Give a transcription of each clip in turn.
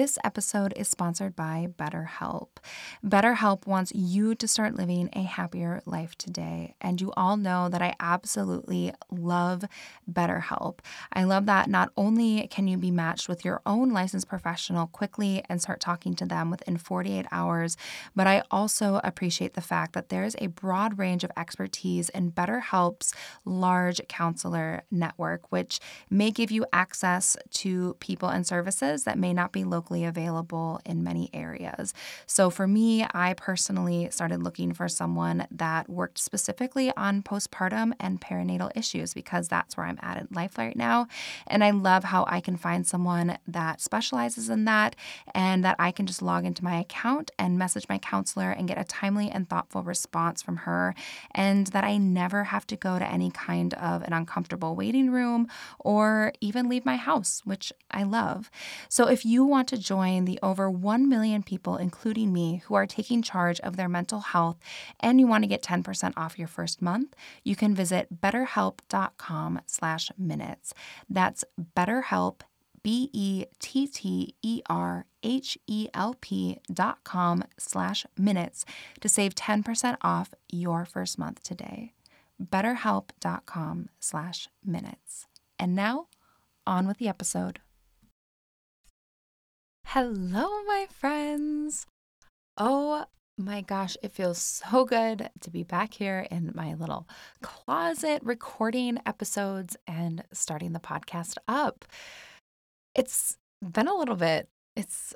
This episode is sponsored by BetterHelp. BetterHelp wants you to start living a happier life today. And you all know that I absolutely love BetterHelp. I love that not only can you be matched with your own licensed professional quickly and start talking to them within 48 hours, but I also appreciate the fact that there's a broad range of expertise in BetterHelp's large counselor network, which may give you access to people and services that may not be local locally available in many areas. So for me, I personally started looking for someone that worked specifically on postpartum and perinatal issues because that's where I'm at in life right now. And I love how I can find someone that specializes in that and that I can just log into my account and message my counselor and get a timely and thoughtful response from her. And that I never have to go to any kind of an uncomfortable waiting room or even leave my house, which I love. So if you want to join the over 1 million people, including me, who are taking charge of their mental health and you want to get 10% off your first month, you can visit betterhelp.com slash minutes. That's betterhelp, B-E-T-T-E-R-H-E-L-P dot com slash minutes to save 10% off your first month today. betterhelp.com slash minutes. And now, on with the episode. Hello, my friends. Oh my gosh, it feels so good to be back here in my little closet recording episodes and starting the podcast up. It's been a little bit, it's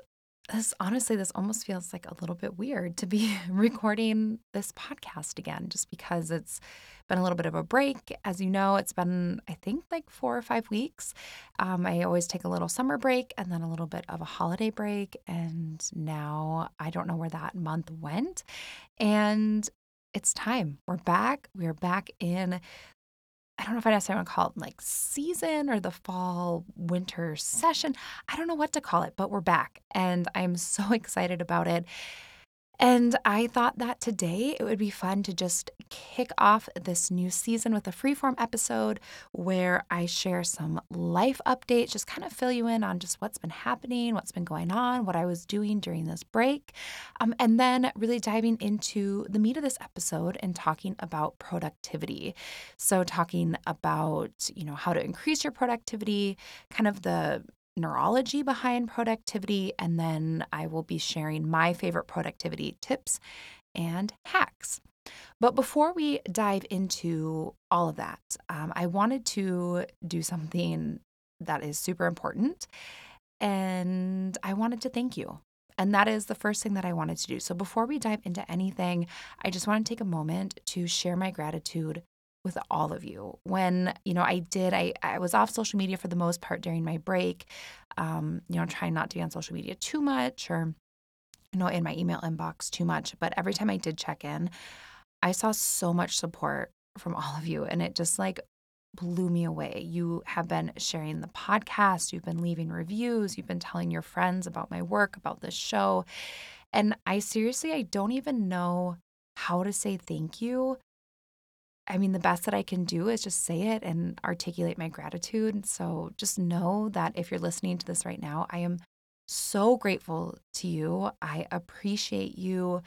this honestly, this almost feels like a little bit weird to be recording this podcast again, just because it's been a little bit of a break. As you know, it's been, I think, like four or five weeks. Um, I always take a little summer break and then a little bit of a holiday break. And now I don't know where that month went. And it's time. We're back. We're back in I don't know if I necessarily want to call it like season or the fall winter session. I don't know what to call it, but we're back and I'm so excited about it. And I thought that today it would be fun to just kick off this new season with a freeform episode where I share some life updates, just kind of fill you in on just what's been happening, what's been going on, what I was doing during this break, um, and then really diving into the meat of this episode and talking about productivity. So, talking about, you know, how to increase your productivity, kind of the neurology behind productivity, and then I will be sharing my favorite productivity tips and hacks. But before we dive into all of that, um, I wanted to do something that is super important. And I wanted to thank you. And that is the first thing that I wanted to do. So before we dive into anything, I just want to take a moment to share my gratitude with all of you. When, you know, I did, I, I was off social media for the most part during my break, um, you know, trying not to be on social media too much or, you know, in my email inbox too much. But every time I did check in, I saw so much support from all of you. And it just like blew me away. You have been sharing the podcast, you've been leaving reviews, you've been telling your friends about my work, about this show. And I seriously, I don't even know how to say thank you I mean, the best that I can do is just say it and articulate my gratitude. So just know that if you're listening to this right now, I am so grateful to you. I appreciate you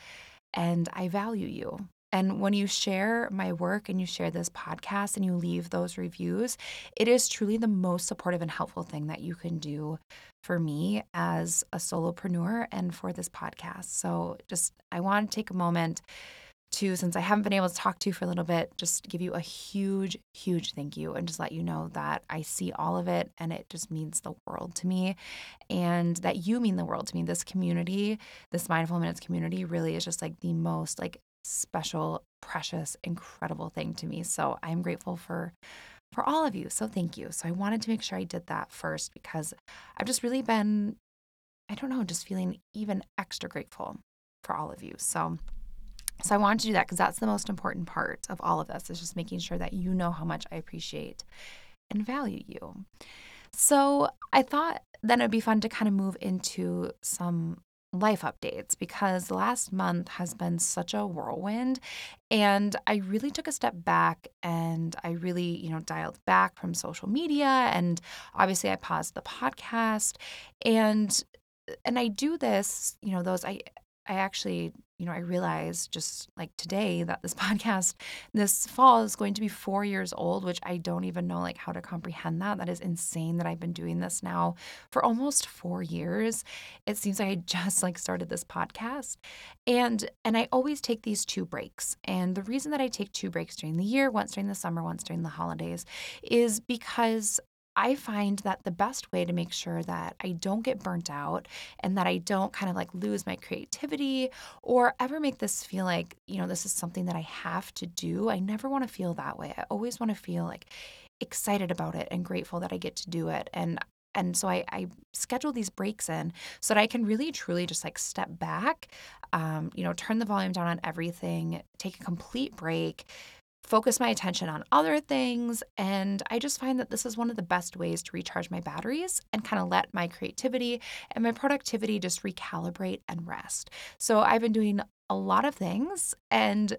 and I value you. And when you share my work and you share this podcast and you leave those reviews, it is truly the most supportive and helpful thing that you can do for me as a solopreneur and for this podcast. So just, I want to take a moment to, since I haven't been able to talk to you for a little bit, just give you a huge, huge thank you and just let you know that I see all of it and it just means the world to me and that you mean the world to me. This community, this Mindful Minutes community really is just like the most like special, precious, incredible thing to me. So I'm grateful for for all of you. So thank you. So I wanted to make sure I did that first because I've just really been I don't know, just feeling even extra grateful for all of you. So So I wanted to do that because that's the most important part of all of this is just making sure that you know how much I appreciate and value you. So I thought then it'd be fun to kind of move into some life updates because last month has been such a whirlwind and I really took a step back and I really, you know, dialed back from social media and obviously I paused the podcast and and I do this, you know, those I I actually, you know, I realized just like today that this podcast this fall is going to be 4 years old, which I don't even know like how to comprehend that. That is insane that I've been doing this now for almost 4 years. It seems like I just like started this podcast. And and I always take these two breaks. And the reason that I take two breaks during the year, once during the summer, once during the holidays, is because I find that the best way to make sure that I don't get burnt out and that I don't kind of like lose my creativity or ever make this feel like, you know, this is something that I have to do. I never want to feel that way. I always want to feel like excited about it and grateful that I get to do it. And and so I, I schedule these breaks in so that I can really truly just like step back, um, you know, turn the volume down on everything, take a complete break, focus my attention on other things. And I just find that this is one of the best ways to recharge my batteries and kind of let my creativity and my productivity just recalibrate and rest. So I've been doing a lot of things and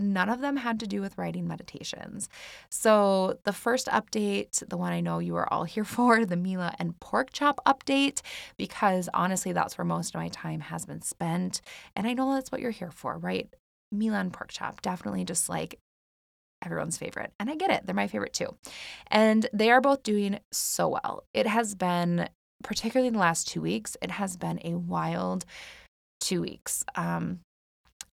none of them had to do with writing meditations. So, the first update, the one I know you are all here for, the Mila and pork chop update, because honestly, that's where most of my time has been spent. And I know that's what you're here for, right? Mila and pork chop, definitely just like everyone's favorite. And I get it, they're my favorite too. And they are both doing so well. It has been, particularly in the last two weeks, it has been a wild two weeks. Um,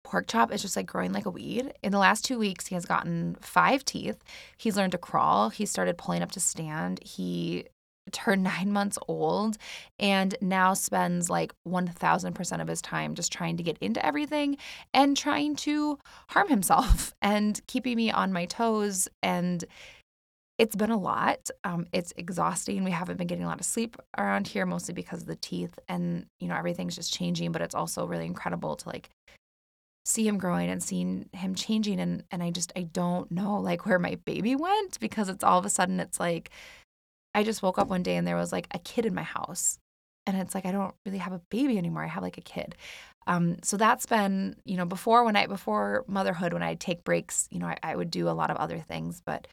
pork chop is just like growing like a weed. In the last two weeks, he has gotten five teeth. He's learned to crawl. He started pulling up to stand. He turned nine months old and now spends like 1000% of his time just trying to get into everything and trying to harm himself and keeping me on my toes. And it's been a lot. Um, it's exhausting. We haven't been getting a lot of sleep around here, mostly because of the teeth. And, you know, everything's just changing, but it's also really incredible to like see him growing and seeing him changing and and I just I don't know like where my baby went because it's all of a sudden it's like I just woke up one day and there was like a kid in my house. And it's like I don't really have a baby anymore. I have like a kid. Um, so that's been, you know, before when I before motherhood, when I take breaks, you know, I, I would do a lot of other things, but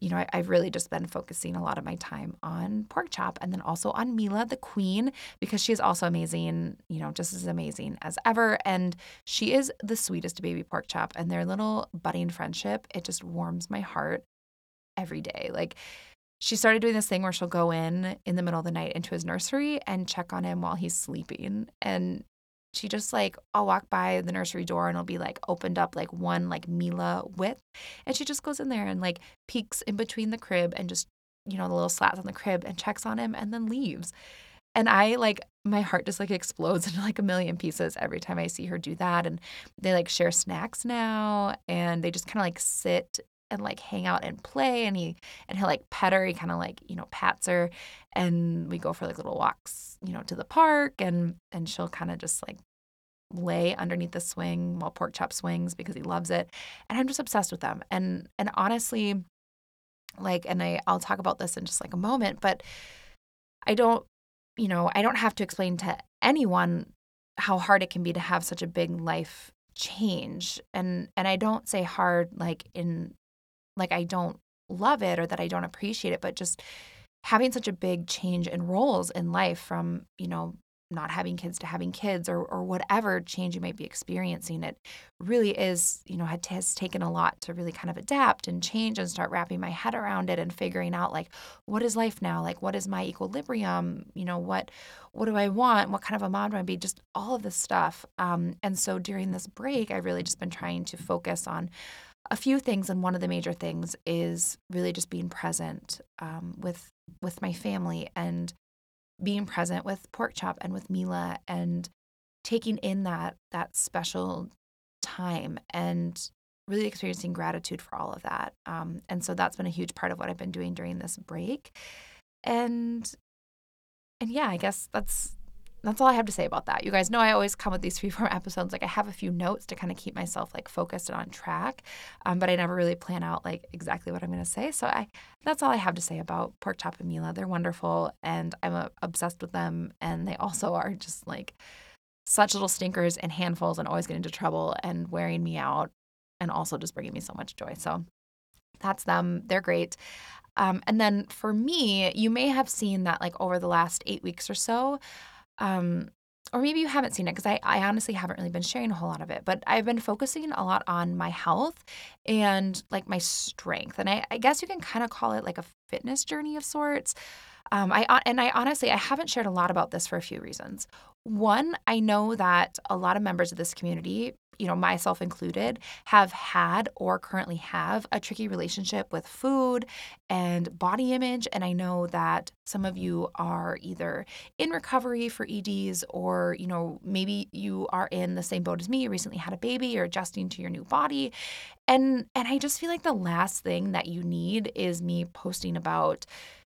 you know, I, have really just been focusing a lot of my time on pork chop and then also on Mila, the queen, because she is also amazing, you know, just as amazing as ever. And she is the sweetest baby pork chop. And their little budding friendship, it just warms my heart every day. Like she started doing this thing where she'll go in in the middle of the night into his nursery and check on him while he's sleeping. And she just like I'll walk by the nursery door and it'll be like opened up like one like Mila width. And she just goes in there and like peeks in between the crib and just you know the little slats on the crib and checks on him and then leaves. And I like my heart just like explodes into like a million pieces every time I see her do that. And they like share snacks now and they just kind of like sit and like hang out and play and he and he'll like pet her he kind of like you know pats her and we go for like little walks you know to the park and and she'll kind of just like lay underneath the swing while pork chop swings because he loves it and i'm just obsessed with them and and honestly like and i i'll talk about this in just like a moment but i don't you know i don't have to explain to anyone how hard it can be to have such a big life change and and I don't say hard like in like I don't love it or that I don't appreciate it, but just having such a big change in roles in life from, you know, not having kids to having kids or, or whatever change you might be experiencing it really is you know has taken a lot to really kind of adapt and change and start wrapping my head around it and figuring out like what is life now? Like what is my equilibrium? You know what what do i want? What kind of a mom do i be? Just all of this stuff. Um, and so during this break i've really just been trying to focus on a few things, and one of the major things is really just being present um, with with my family and being present with pork chop and with Mila and taking in that that special time and really experiencing gratitude for all of that. Um, and so that's been a huge part of what I've been doing during this break. And and yeah, I guess that's that's all I have to say about that. You guys know I always come with these freeform episodes. Like I have a few notes to kind of keep myself like focused and on track, um, but I never really plan out like exactly what I'm going to say. So I that's all I have to say about pork chop and Mila. They're wonderful, and I'm uh, obsessed with them. And they also are just like such little stinkers and handfuls, and always get into trouble and wearing me out, and also just bringing me so much joy. So that's them. They're great. Um, and then for me, you may have seen that like over the last eight weeks or so um, or maybe you haven't seen it because I, I honestly haven't really been sharing a whole lot of it, but I've been focusing a lot on my health and like my strength. And I, I guess you can kind of call it like a fitness journey of sorts. Um, I and I honestly I haven't shared a lot about this for a few reasons. One, I know that a lot of members of this community you know, myself included, have had or currently have a tricky relationship with food and body image. And I know that some of you are either in recovery for EDs or, you know, maybe you are in the same boat as me, you recently had a baby or adjusting to your new body. And and I just feel like the last thing that you need is me posting about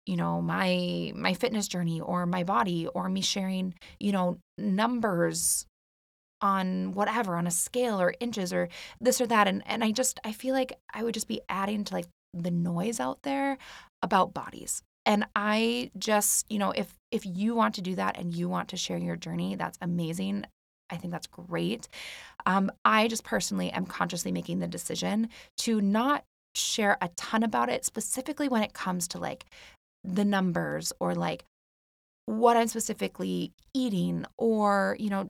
you know my my fitness journey or my body or me sharing you know numbers on whatever on a scale or inches or this or that and and I just I feel like I would just be adding to like the noise out there about bodies. And I just, you know, if if you want to do that and you want to share your journey, that's amazing. I think that's great. Um, I just personally am consciously making the decision to not share a ton about it, specifically when it comes to like the numbers or like what I'm specifically eating or, you know,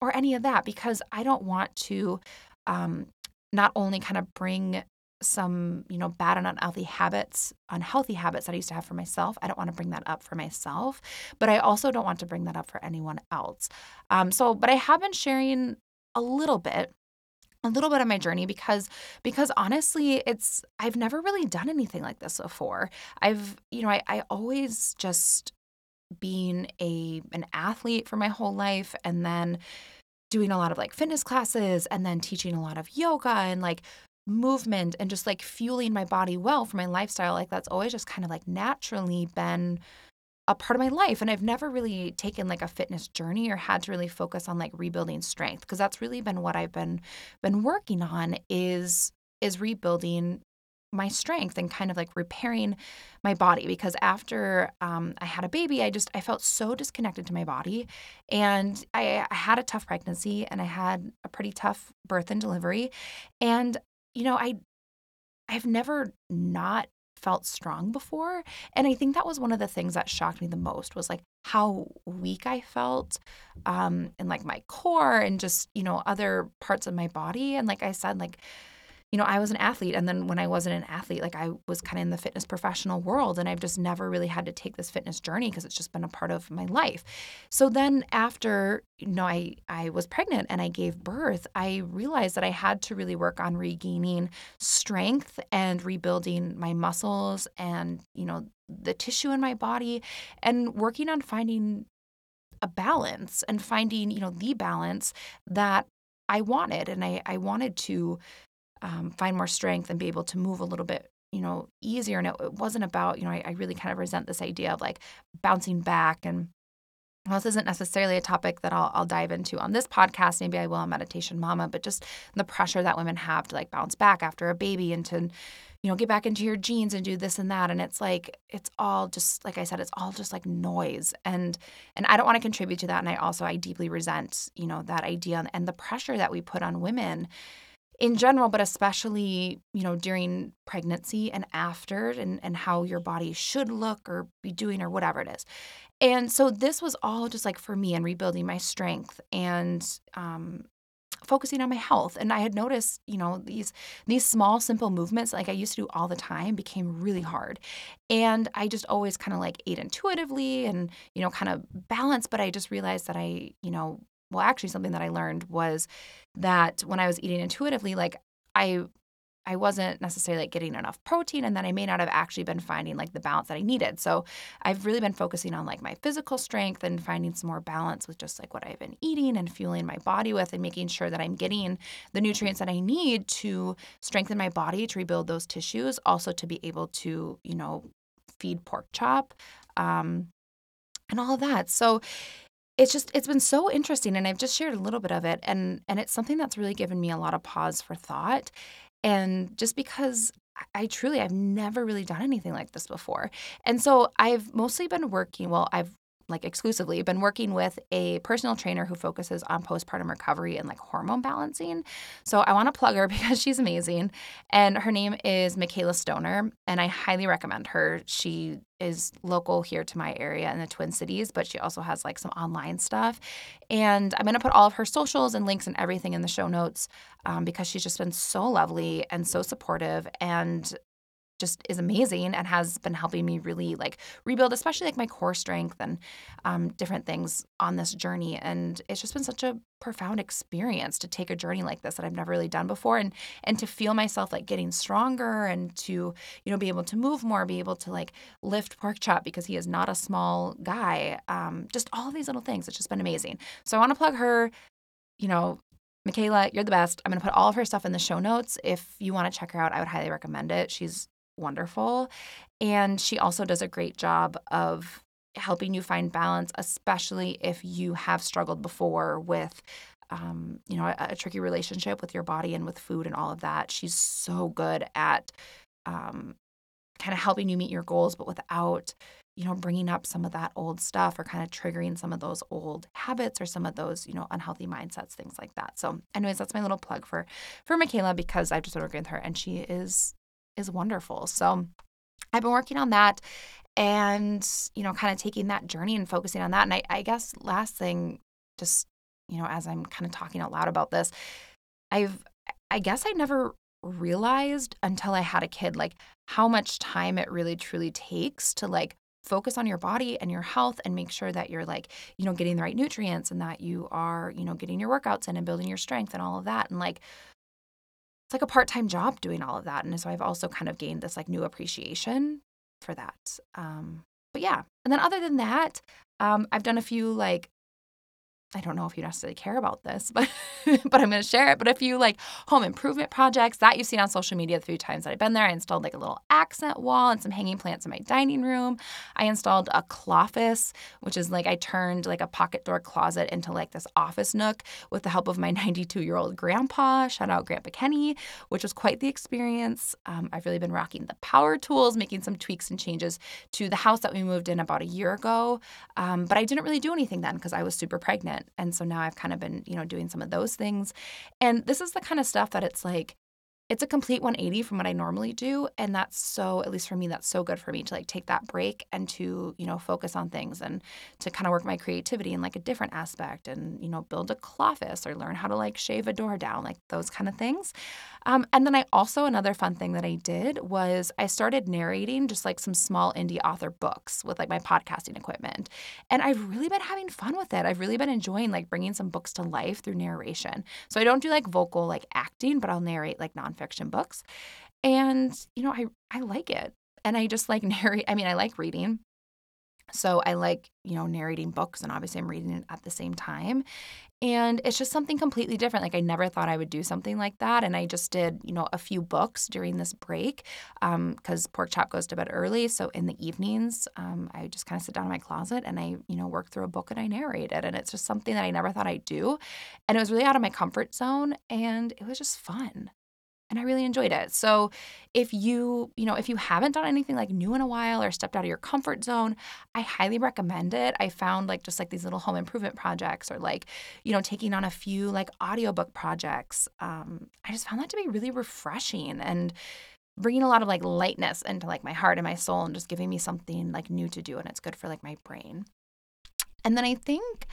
or any of that because I don't want to um, not only kind of bring some you know bad and unhealthy habits unhealthy habits that i used to have for myself i don't want to bring that up for myself but i also don't want to bring that up for anyone else. Um, so but i have been sharing a little bit a little bit of my journey because because honestly it's i've never really done anything like this before. I've you know i, I always just being a an athlete for my whole life and then doing a lot of like fitness classes and then teaching a lot of yoga and like movement and just like fueling my body well for my lifestyle like that's always just kind of like naturally been a part of my life and I've never really taken like a fitness journey or had to really focus on like rebuilding strength because that's really been what I've been been working on is is rebuilding my strength and kind of like repairing my body because after um, I had a baby, I just I felt so disconnected to my body, and I, I had a tough pregnancy and I had a pretty tough birth and delivery, and you know I I've never not felt strong before. And i think that was one of the things that shocked me the most was like how weak i felt um in like my core and just you know other parts of my body. And like i said like you know, I was an athlete. And then when I wasn't an athlete, like I was kind of in the fitness professional world. And I've just never really had to take this fitness journey because it's just been a part of my life. So then after, you know, I, I was pregnant and I gave birth, I realized that I had to really work on regaining strength and rebuilding my muscles and, you know, the tissue in my body and working on finding a balance and finding, you know, the balance that I wanted. And I, I wanted to um, find more strength and be able to move a little bit you know easier and it, it wasn't about you know I, I, really kind of resent this idea of like bouncing back and well, this isn't necessarily a topic that I'll, I'll dive into on this podcast. Maybe I will on Meditation Mama, but just the pressure that women have to like bounce back after a baby and to, you know, get back into your jeans and do this and that. And it's like, it's all just, like I said, it's all just like noise. And, and I don't want to contribute to that. And I also, I deeply resent, you know, that idea and the pressure that we put on women in general, but especially, you know, during pregnancy and after and, and how your body should look or be doing or whatever it is. And so this was all just like for me and rebuilding my strength and um, focusing on my health. And I had noticed, you know, these these small, simple movements like I used to do all the time became really hard. And I just always kind of like ate intuitively and, you know, kind of balanced, but I just realized that I, you know, well, actually, something that I learned was that when I was eating intuitively, like I I wasn't necessarily like getting enough protein and then I may not have actually been finding like the balance that I needed. So I've really been focusing on like my physical strength and finding some more balance with just like what I've been eating and fueling my body with and making sure that I'm getting the nutrients that I need to strengthen my body to rebuild those tissues, also to be able to, you know, feed pork chop um, and all of that. So it's just it's been so interesting and I've just shared a little bit of it and and it's something that's really given me a lot of pause for thought and just because I truly I've never really done anything like this before. And so I've mostly been working, well, I've like exclusively been working with a personal trainer who focuses on postpartum recovery and like hormone balancing. So I want to plug her because she's amazing. And her name is Michaela Stoner. And I highly recommend her. She is local here to my area in the Twin Cities, but she also has like some online stuff. And I'm going to put all of her socials and links and everything in the show notes um, because she's just been so lovely and so supportive. And just is amazing and has been helping me really like rebuild especially like my core strength and um, different things on this journey and it's just been such a profound experience to take a journey like this that i've never really done before and and to feel myself like getting stronger and to you know be able to move more be able to like lift pork chop because he is not a small guy um, just all these little things it's just been amazing so i want to plug her you know Michaela, you're the best. I'm going to put all of her stuff in the show notes. If you want to check her out, I would highly recommend it. She's wonderful. And she also does a great job of helping you find balance, especially if you have struggled before with. Um, you know, a, a, tricky relationship with your body and with food and all of that. She's so good at um, kind of helping you meet your goals, but without, you know, bringing up some of that old stuff or kind of triggering some of those old habits or some of those, you know, unhealthy mindsets, things like that. So, anyways, that's my little plug for for Michaela because I've just been working with her and she is is wonderful. So I've been working on that and, you know, kind of taking that journey and focusing on that. And I, I guess last thing, just, you know, as I'm kind of talking out loud about this, I've, I guess I never realized until I had a kid, like how much time it really truly takes to like focus on your body and your health and make sure that you're like, you know, getting the right nutrients and that you are, you know, getting your workouts in and building your strength and all of that. And like, it's like a part-time job doing all of that and so i've also kind of gained this like new appreciation for that um but yeah and then other than that um i've done a few like I don't know if you necessarily care about this, but but I'm going to share it. But a few like home improvement projects that you've seen on social media the few times that I've been there. I installed like a little accent wall and some hanging plants in my dining room. I installed a cloffice, which is like I turned like a pocket door closet into like this office nook with the help of my 92 year old grandpa. Shout out Grandpa Kenny, which was quite the experience. Um, I've really been rocking the power tools, making some tweaks and changes to the house that we moved in about a year ago. Um, but I didn't really do anything then because I was super pregnant. And so now I've kind of been, you know, doing some of those things. And this is the kind of stuff that it's like, it's a complete 180 from what I normally do. And that's so, at least for me, that's so good for me to like take that break and to, you know, focus on things and to kind of work my creativity in like a different aspect and, you know, build a cloffice or learn how to like shave a door down, like those kind of things. Um, and then I also, another fun thing that I did was I started narrating just like some small indie author books with like my podcasting equipment. And I've really been having fun with it. I've really been enjoying like bringing some books to life through narration. So I don't do like vocal like acting, but I'll narrate like nonfiction books. And, you know, I, I like it. And I just like narrate, I mean, I like reading. So I like, you know, narrating books and obviously I'm reading it at the same time. And it's just something completely different. Like I never thought I would do something like that. And I just did, you know, a few books during this break because um, Pork Chop goes to bed early. So in the evenings, um, I just kind of sit down in my closet and I, you know, work through a book and I narrate it. And it's just something that I never thought I'd do. And it was really out of my comfort zone and it was just fun and I really enjoyed it. So, if you, you know, if you haven't done anything like new in a while or stepped out of your comfort zone, I highly recommend it. I found like just like these little home improvement projects or like, you know, taking on a few like audiobook projects. Um, I just found that to be really refreshing and bringing a lot of like lightness into like my heart and my soul and just giving me something like new to do and it's good for like my brain. And then I think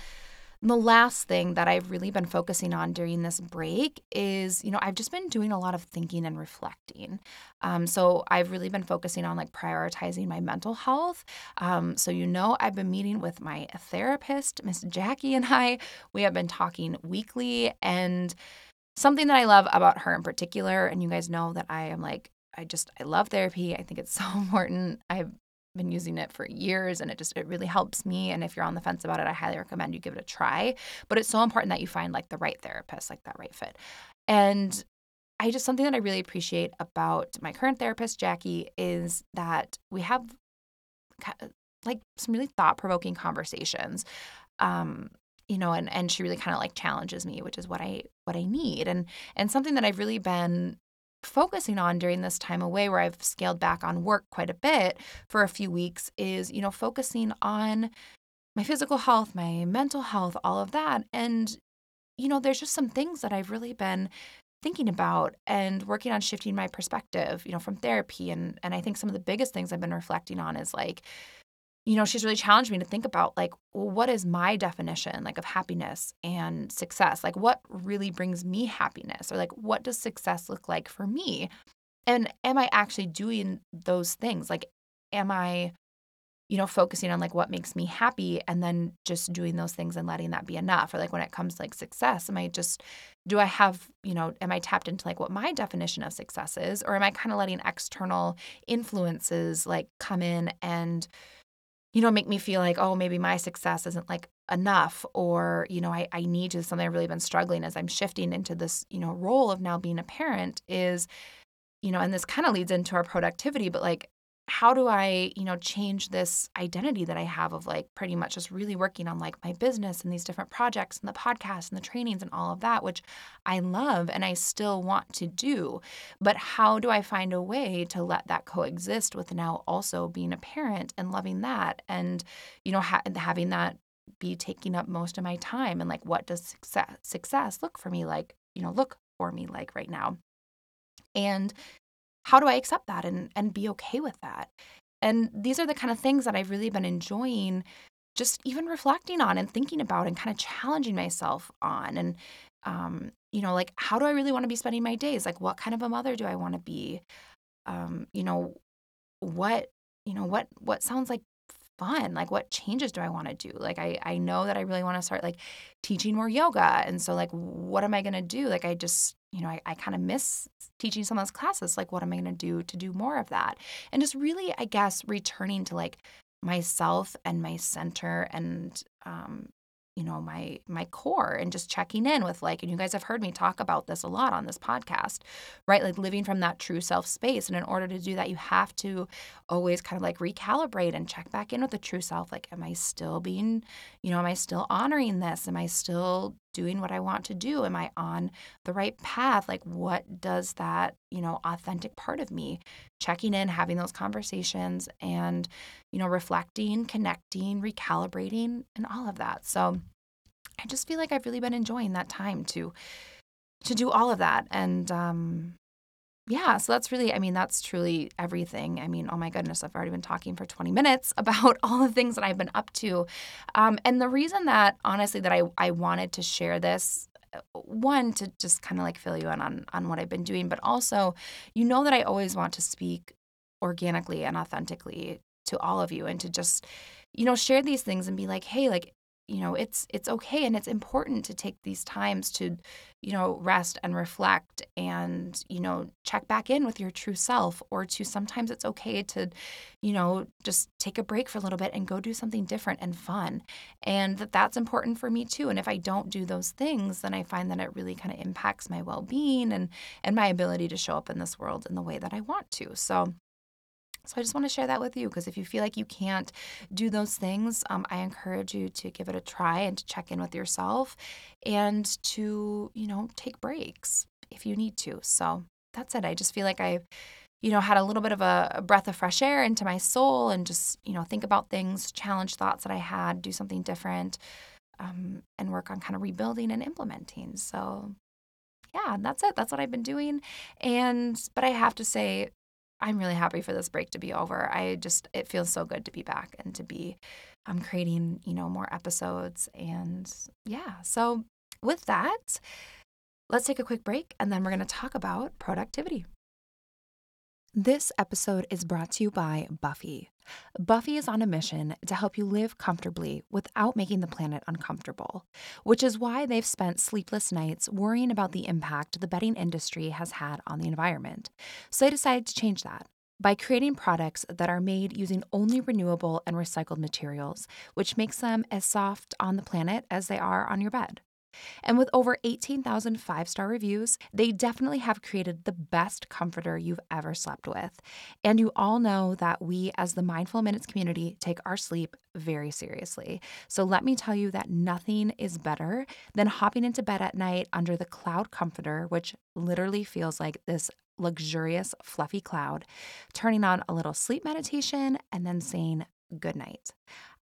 the last thing that I've really been focusing on during this break is, you know, I've just been doing a lot of thinking and reflecting. Um, so I've really been focusing on like prioritizing my mental health. Um, so, you know, I've been meeting with my therapist, Miss Jackie, and I. We have been talking weekly. And something that I love about her in particular, and you guys know that I am like, I just, I love therapy. I think it's so important. I've been using it for years and it just it really helps me and if you're on the fence about it i highly recommend you give it a try but it's so important that you find like the right therapist like that right fit and i just something that i really appreciate about my current therapist jackie is that we have like some really thought-provoking conversations Um, you know, and and she really kind of like challenges me, which is what I what I need. And and something that I've really been focusing on during this time away where I've scaled back on work quite a bit for a few weeks is, you know, focusing on my physical health, my mental health, all of that. And, you know, there's just some things that I've really been thinking about and working on shifting my perspective, you know, from therapy. And and I think some of the biggest things I've been reflecting on is like, you know, she's really challenged me to think about like, well, what is my definition like of happiness and success? Like what really brings me happiness? Or like what does success look like for me? And am I actually doing those things? Like, am I you know, focusing on like what makes me happy and then just doing those things and letting that be enough. Or like when it comes to like success, am I just, do I have, you know, am I tapped into like what my definition of success is? Or am I kind of letting external influences like come in and, you know, make me feel like, oh, maybe my success isn't like enough or, you know, I, I need to, something I've really been struggling as I'm shifting into this, you know, role of now being a parent is, you know, and this kind of leads into our productivity, but like how do I, you know, change this identity that I have of like pretty much just really working on like my business and these different projects and the podcast and the trainings and all of that, which I love and I still want to do. But how do I find a way to let that coexist with now also being a parent and loving that and, you know, ha- having that be taking up most of my time and like what does success success look for me like, you know, look for me like right now? And how do I accept that and and be okay with that? And these are the kind of things that I've really been enjoying just even reflecting on and thinking about and kind of challenging myself on and um, you know like how do i really want to be spending my days like what kind of a mother do i want to be um, you know what you know what what sounds like fun like what changes do i want to do like i i know that i really want to start like teaching more yoga and so like what am i going to do like i just you know, I, I kind of miss teaching some of those classes. Like, what am I going to do to do more of that? And just really, I guess, returning to like myself and my center and um, you know my my core and just checking in with like and you guys have heard me talk about this a lot on this podcast right? Like living from that true self space. And in order to do that you have to always kind of like recalibrate and check back in with the true self. Like am i still being you know am i still honoring this? Am i still doing what i want to do am i on the right path like what does that you know authentic part of me checking in having those conversations and you know reflecting connecting recalibrating and all of that so I just feel like I've really been enjoying that time to to do all of that. And um yeah, so that's really, I mean, that's truly everything. I mean, oh my goodness, I've already been talking for 20 minutes about all the things that I've been up to. Um, and the reason that, honestly, that I, I wanted to share this uh, one to just kind of like fill you in on on what I've been doing, but also, you know that I always want to speak organically and authentically to all of you and to just you know share these things and be like hey like you know it's it's okay and it's important to take these times to you know rest and reflect and you know check back in with your true self or to sometimes it's okay to you know just take a break for a little bit and go do something different and fun and that that's important for me too and if i don't do those things then i find that it really kind of impacts my well-being and and my ability to show up in this world in the way that i want to so so I just want to share that with you because if you feel like you can't do those things, um, I encourage you to give it a try and to check in with yourself and to, you know, take breaks if you need to. So that's it. I just feel like I've, you know, had a little bit of a, a breath of fresh air into my soul and just, you know, think about things, challenge thoughts that I had, do something different, um, and work on kind of rebuilding and implementing. So yeah, that's it. That's what I've been doing. And, but I have to say, I'm really happy for this break to be over. I just it feels so good to be back and to be um creating, you know, more episodes and yeah. So with that, let's take a quick break and then we're going to talk about productivity. This episode is brought to you by Buffy. Buffy is on a mission to help you live comfortably without making the planet uncomfortable, which is why they've spent sleepless nights worrying about the impact the bedding industry has had on the environment. So they decided to change that by creating products that are made using only renewable and recycled materials, which makes them as soft on the planet as they are on your bed. And with over 18,000 five star reviews, they definitely have created the best comforter you've ever slept with. And you all know that we, as the Mindful Minutes community, take our sleep very seriously. So let me tell you that nothing is better than hopping into bed at night under the cloud comforter, which literally feels like this luxurious, fluffy cloud, turning on a little sleep meditation, and then saying good night.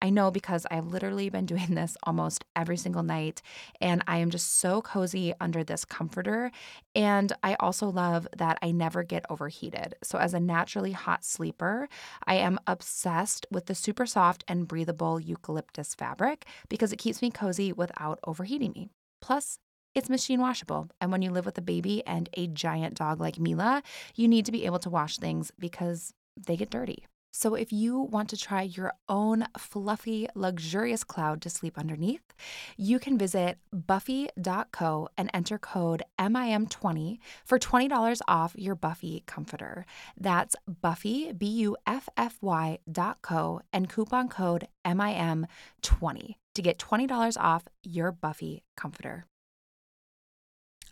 I know because I've literally been doing this almost every single night, and I am just so cozy under this comforter. And I also love that I never get overheated. So, as a naturally hot sleeper, I am obsessed with the super soft and breathable eucalyptus fabric because it keeps me cozy without overheating me. Plus, it's machine washable. And when you live with a baby and a giant dog like Mila, you need to be able to wash things because they get dirty. So, if you want to try your own fluffy, luxurious cloud to sleep underneath, you can visit buffy.co and enter code MIM20 for $20 off your Buffy comforter. That's Buffy, B U F F Y dot co, and coupon code MIM20 to get $20 off your Buffy comforter.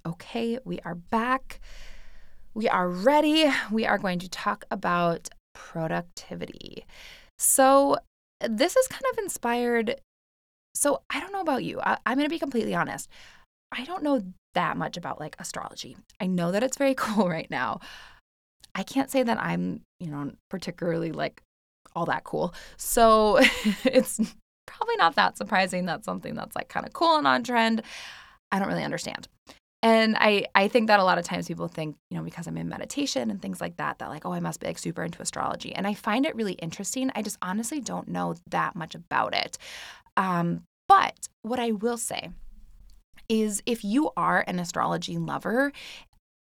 Okay, we are back. We are ready. We are going to talk about productivity. So, this is kind of inspired. So, I don't know about you. I, am going to be completely honest. I don't know that much about like astrology. I know that it's very cool right now. I can't say that I'm, you know, particularly like all that cool. So, it's probably not that surprising that something that's like kind of cool and on trend. I don't really understand. And I, I think that a lot of times people think, you know, because I'm in meditation and things like that, that like, oh, I must be like super into astrology. And I find it really interesting. I just honestly don't know that much about it. Um, but what I will say is if you are an astrology lover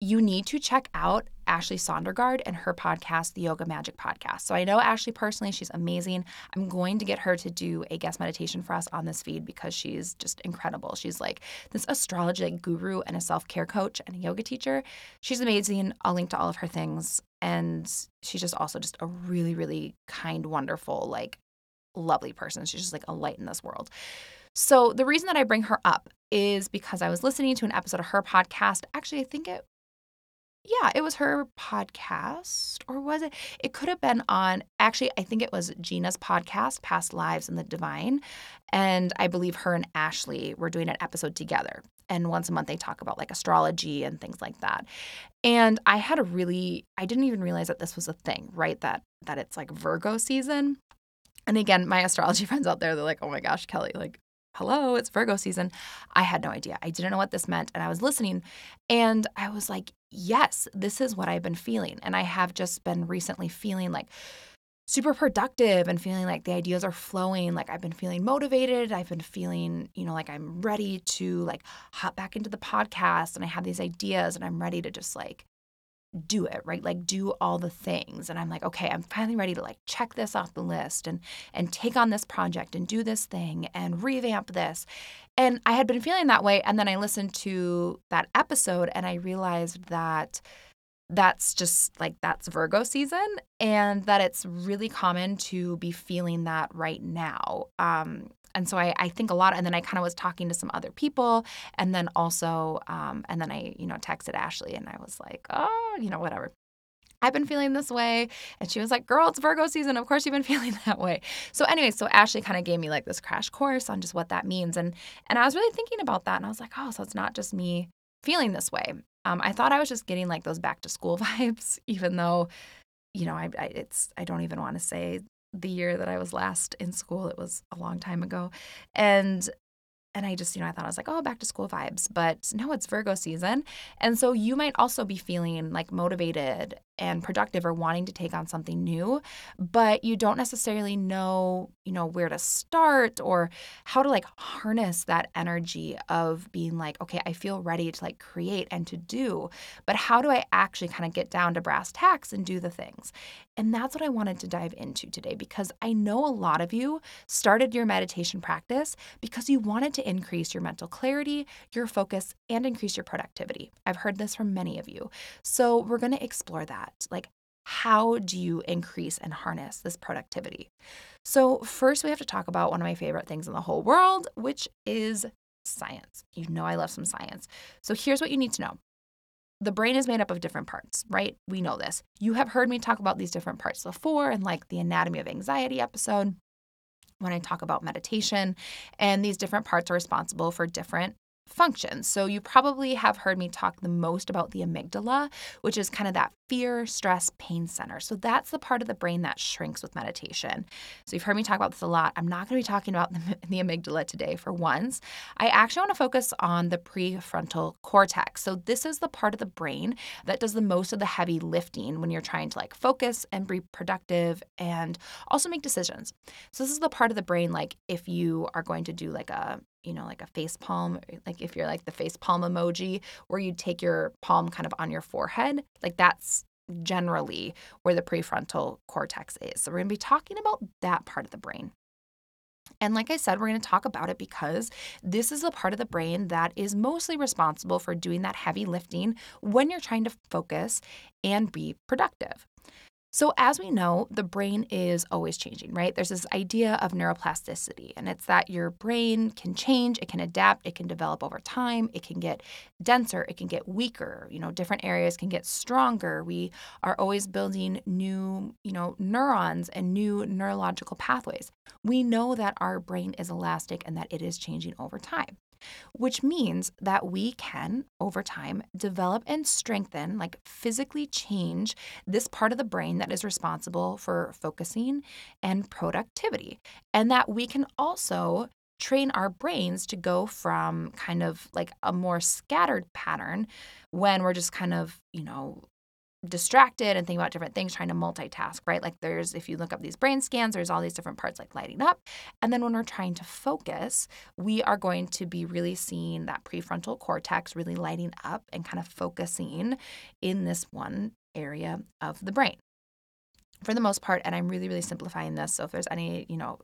you need to check out Ashley Sondergaard and her podcast, the Yoga Magic Podcast. So I know Ashley personally, she's amazing. I'm going to get her to do a guest meditation for us on this feed because she's just incredible. She's like this astrology guru and a self care coach and a yoga teacher. She's amazing. I'll link to all of her things. And she's just also just a really, really kind, wonderful, like lovely person. She's just like a light in this world. So the reason that I bring her up is because I was listening to an episode of her podcast. Actually, I think it yeah, it was her podcast, or was it? It could have been on, actually, I think it was Gina's podcast, Past Lives and the Divine. And I believe her and Ashley were doing an episode together. And once a month, they talk about like astrology and things like that. And I had a really, I didn't even realize that this was a thing, right? That that it's like Virgo season. And again, my astrology friends out there, they're like, oh my gosh, Kelly, like hello, it's Virgo season. I had no idea. I didn't know what this meant. And I was listening and I was like, yes, this is what I've been feeling. And I have just been recently feeling like super productive and feeling like the ideas are flowing. Like I've been feeling motivated. I've been feeling, you know, like I'm ready to like hop back into the podcast and I have these ideas and I'm ready to just like do it right? Like do all the things. And i'm like okay i'm finally ready to like check this off the list and and take on this project and do this thing and revamp this. And i had been feeling that way. And then i listened to that episode and i realized that that's just like that's Virgo season and that it's really common to be feeling that right now. Um, and so I, I think a lot, and then I kind of was talking to some other people, and then also, um, and then I, you know, texted Ashley, and I was like, oh, you know, whatever. I've been feeling this way. And she was like, Girl, it's Virgo season. Of course you've been feeling that way. So anyway, so Ashley kind of gave me like this crash course on just what that means. And and I was really thinking about that. And I was like, oh, so it's not just me feeling this way. Um, I thought I was just getting like those back to school vibes, even though, you know, I, I it's I don't even want to say the year that I was last in school. It was a long time ago. And and I just, you know, I thought I was like, oh, back to school vibes. But no, it's Virgo season. And so you might also be feeling like motivated and productive or wanting to take on something new, but you don't necessarily know, you know, where to start or how to like harness that energy of being like, okay, I feel ready to like create and to do, but how do I actually kind of get down to brass tacks and do the things? And that's what I wanted to dive into today because I know a lot of you started your meditation practice because you wanted to increase your mental clarity, your focus, and increase your productivity. I've heard this from many of you. So we're going to explore that that? Like, how do you increase and harness this productivity? So, first, we have to talk about one of my favorite things in the whole world, which is science. You know, I love some science. So here's what you need to know the brain is made up of different parts, right? We know this. You have heard me talk about these different parts before in like the anatomy of anxiety episode when I talk about meditation. And these different parts are responsible for different functions. So, you probably have heard me talk the most about the amygdala, which is kind of that fear, stress, pain center. So, that's the part of the brain that shrinks with meditation. So, you've heard me talk about this a lot. I'm not going to be talking about the, the amygdala today for once. I actually want to focus on the prefrontal cortex. So, this is the part of the brain that does the most of the heavy lifting when you're trying to like focus and be productive and also make decisions. So, this is the part of the brain, like if you are going to do like a you know, like a face palm, like if you're like the face palm emoji, where you take your palm kind of on your forehead, like that's generally where the prefrontal cortex is. So we're going to be talking about that part of the brain. And like I said, we're going to talk about it because this is a part of the brain that is mostly responsible for doing that heavy lifting when you're trying to focus and be productive. So, as we know, the brain is always changing, right? There's this idea of neuroplasticity, and it's that your brain can change, it can adapt, it can develop over time, it can get denser, it can get weaker. You know, different areas can get stronger. We are always building new, you know, neurons and new neurological pathways. We know that our brain is elastic and that it is changing over time which means that we can, over time, develop and strengthen, like physically change this part of the brain that is responsible for focusing and productivity. And that we can also train our brains to go from kind of like a more scattered pattern when we're just kind of, you know, distracted and think about different things, trying to multitask, right? Like there's, if you look up these brain scans, there's all these different parts like lighting up. And then when we're trying to focus, we are going to be really seeing that prefrontal cortex really lighting up and kind of focusing in this one area of the brain. For the most part, and I'm really, really simplifying this. So if there's any, you know,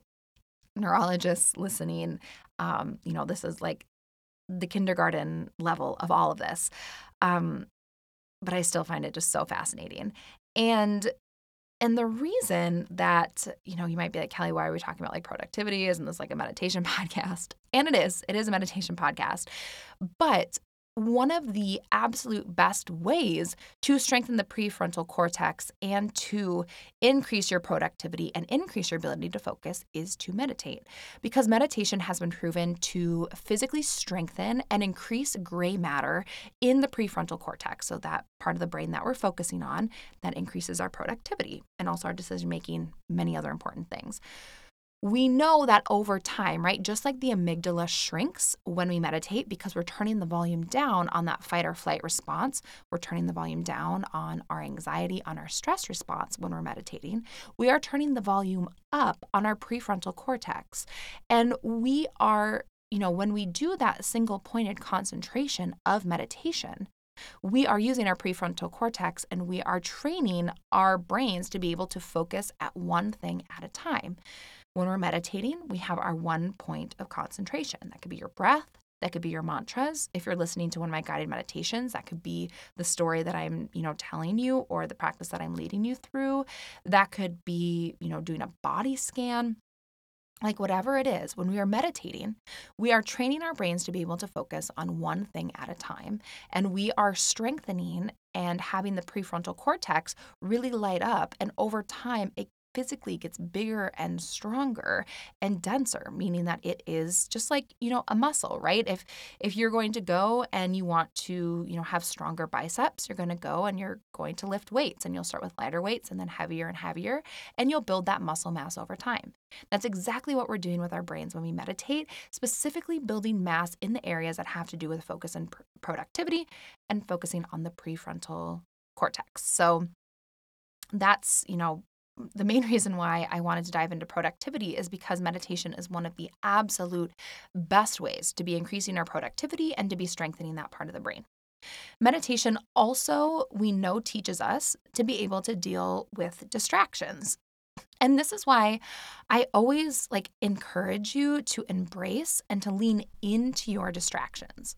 neurologists listening, um, you know, this is like the kindergarten level of all of this. Um, but I still find it just so fascinating. And and the reason that, you know, you might be like, Kelly, why are we talking about like productivity? Isn't this like a meditation podcast? And it is, it is a meditation podcast. But one of the absolute best ways to strengthen the prefrontal cortex and to increase your productivity and increase your ability to focus is to meditate. Because meditation has been proven to physically strengthen and increase gray matter in the prefrontal cortex. So, that part of the brain that we're focusing on that increases our productivity and also our decision making, many other important things we know that over time, right, just like the amygdala shrinks when we meditate because we're turning the volume down on that fight or flight response, we're turning the volume down on our anxiety, on our stress response when we're meditating, we are turning the volume up on our prefrontal cortex. And we are, you know, when we do that single pointed concentration of meditation, we are using our prefrontal cortex and we are training our brains to be able to focus at one thing at a time. When we're meditating, we have our one point of concentration. That could be your breath, that could be your mantras. If you're listening to one of my guided meditations, that could be the story that I'm, you know, telling you or the practice that I'm leading you through. That could be, you know, doing a body scan. Like whatever it is, when we are meditating, we are training our brains to be able to focus on one thing at a time. And we are strengthening and having the prefrontal cortex really light up. And over time, it physically gets bigger and stronger and denser meaning that it is just like you know a muscle right? If if you're going to go and you want to you know have stronger biceps you're going to go and you're going to lift weights and you'll start with lighter weights and then heavier and heavier and you'll build that muscle mass over time. That's exactly what we're doing with our brains when we meditate specifically building mass in the areas that have to do with focus and pr- productivity and focusing on the prefrontal cortex. So that's you know the main reason why I wanted to dive into productivity is because meditation is one of the absolute best ways to be increasing our productivity and to be strengthening that part of the brain. Meditation also, we know, teaches us to be able to deal with distractions. And this is why I always like encourage you to embrace and to lean into your distractions.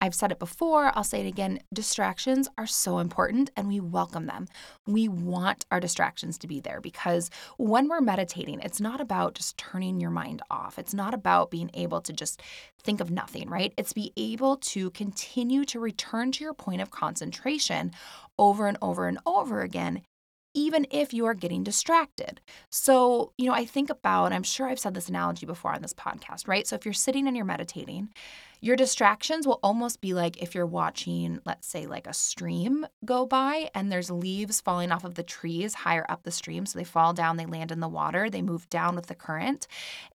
I've said it before, I'll say it again. Distractions are so important and we welcome them. We want our distractions to be there because when we're meditating, it's not about just turning your mind off. It's not about being able to just think of nothing, right? It's be able to continue to return to your point of concentration over and over and over again even if you are getting distracted. So, you know, I think about, I'm sure I've said this analogy before on this podcast, right? So, if you're sitting and you're meditating, your distractions will almost be like if you're watching, let's say, like a stream go by and there's leaves falling off of the trees higher up the stream. So they fall down, they land in the water, they move down with the current.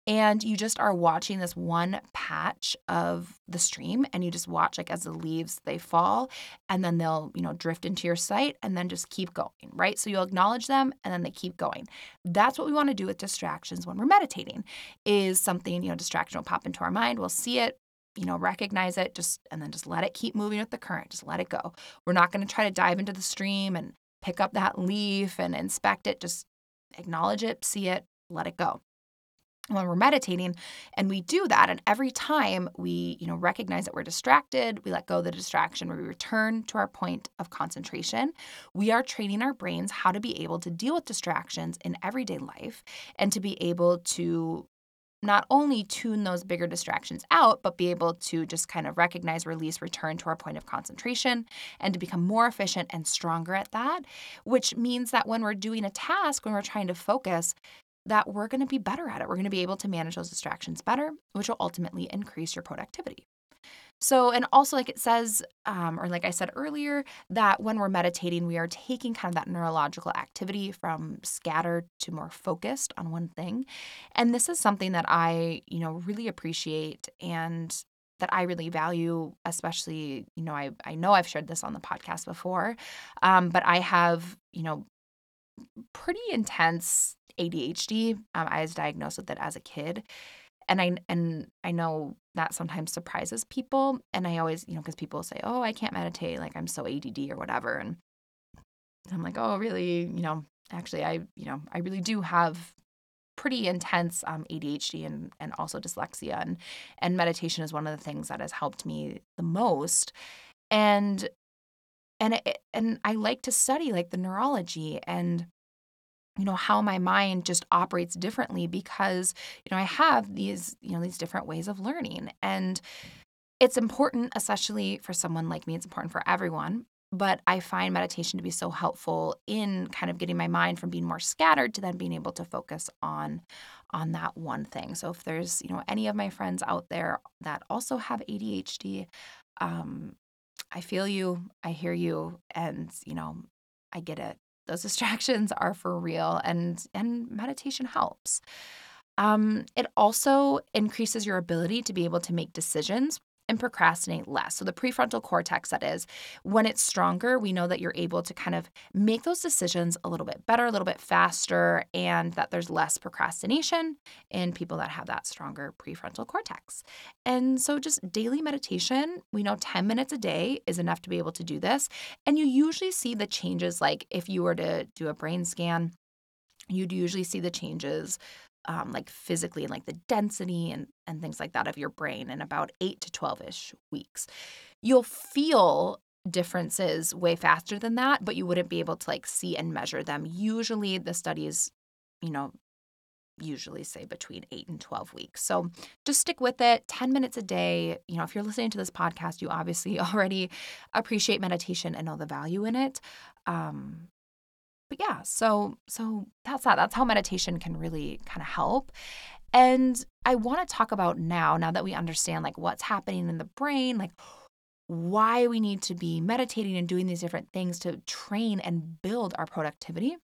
And you just are watching this one patch of the stream and you just watch like as the leaves they fall and then they'll, you know, drift into your sight and then just keep going, right? So you'll acknowledge them and then they keep going. That's what we want to do with distractions when we're meditating. Is something, you know, distraction will pop into our mind, we'll see it, you know, recognize it, just and then just let it keep moving with the current. Just let it go. We're not going to try to dive into the stream and pick up that leaf and inspect it. Just acknowledge it, see it, let it go. When we're meditating and we do that, and every time we, you know, recognize that we're distracted, we let go of the distraction, we return to our point of concentration. We are training our brains how to be able to deal with distractions in everyday life and to be able to not only tune those bigger distractions out, but be able to just kind of recognize, release, return to our point of concentration and to become more efficient and stronger at that, which means that when we're doing a task, when we're trying to focus, that we're going to be better at it. We're going to be able to manage those distractions better, which will ultimately increase your productivity. So, and also, like it says, um, or like I said earlier, that when we're meditating, we are taking kind of that neurological activity from scattered to more focused on one thing. And this is something that I, you know, really appreciate and that I really value, especially, you know, I, I know I've shared this on the podcast before, um, but I have, you know, pretty intense ADHD. Um, I was diagnosed with it as a kid and I and I know that sometimes surprises people and I always, you know, cuz people say, "Oh, I can't meditate, like I'm so ADD or whatever." And I'm like, "Oh, really? You know, actually I, you know, I really do have pretty intense um, ADHD and and also dyslexia and and meditation is one of the things that has helped me the most. And and it, and I like to study like the neurology and you know how my mind just operates differently because you know I have these you know these different ways of learning and it's important especially for someone like me it's important for everyone but I find meditation to be so helpful in kind of getting my mind from being more scattered to then being able to focus on on that one thing. So if there's, you know, any of my friends out there that also have ADHD, um I feel you, I hear you and, you know, I get it those distractions are for real and and meditation helps. Um, it also increases your ability to be able to make decisions and procrastinate less. So, the prefrontal cortex, that is, when it's stronger, we know that you're able to kind of make those decisions a little bit better, a little bit faster, and that there's less procrastination in people that have that stronger prefrontal cortex. And so, just daily meditation, we know 10 minutes a day is enough to be able to do this. And you usually see the changes, like if you were to do a brain scan, you'd usually see the changes um, like physically and like the density and, and things like that of your brain in about eight to 12 ish weeks. You'll feel differences way faster than that, but you wouldn't be able to like see and measure them. Usually the studies, you know, usually say between 8 and 12 weeks. So just stick with it 10 minutes a day. You know, if you're listening to this podcast, you obviously already appreciate meditation and know the value in it. Um, but yeah, so so that's that. That's how meditation can really kind of help. And I want to talk about now, now that we understand like what's happening in the brain, like why we need to be meditating and doing these different things to train and build our productivity.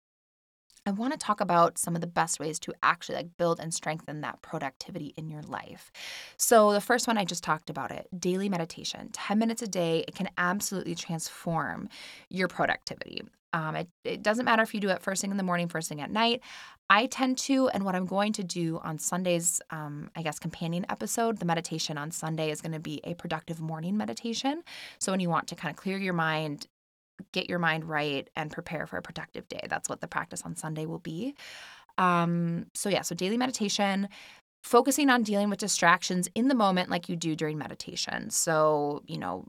I want to talk about some of the best ways to actually like build and strengthen that productivity in your life. So the first one I just talked about it, daily meditation. 10 minutes a day, it can absolutely transform your productivity. Um, it, it doesn't matter if you do it first thing in the morning, first thing at night. I tend to, and what I'm going to do on Sunday's, um, I guess, companion episode, the meditation on Sunday is going to be a productive morning meditation. So when you want to kind of clear your mind, get your mind right, and prepare for a productive day, that's what the practice on Sunday will be. Um, so yeah, so daily meditation. focusing on dealing with distractions in the moment, like you do during meditation. So, you know,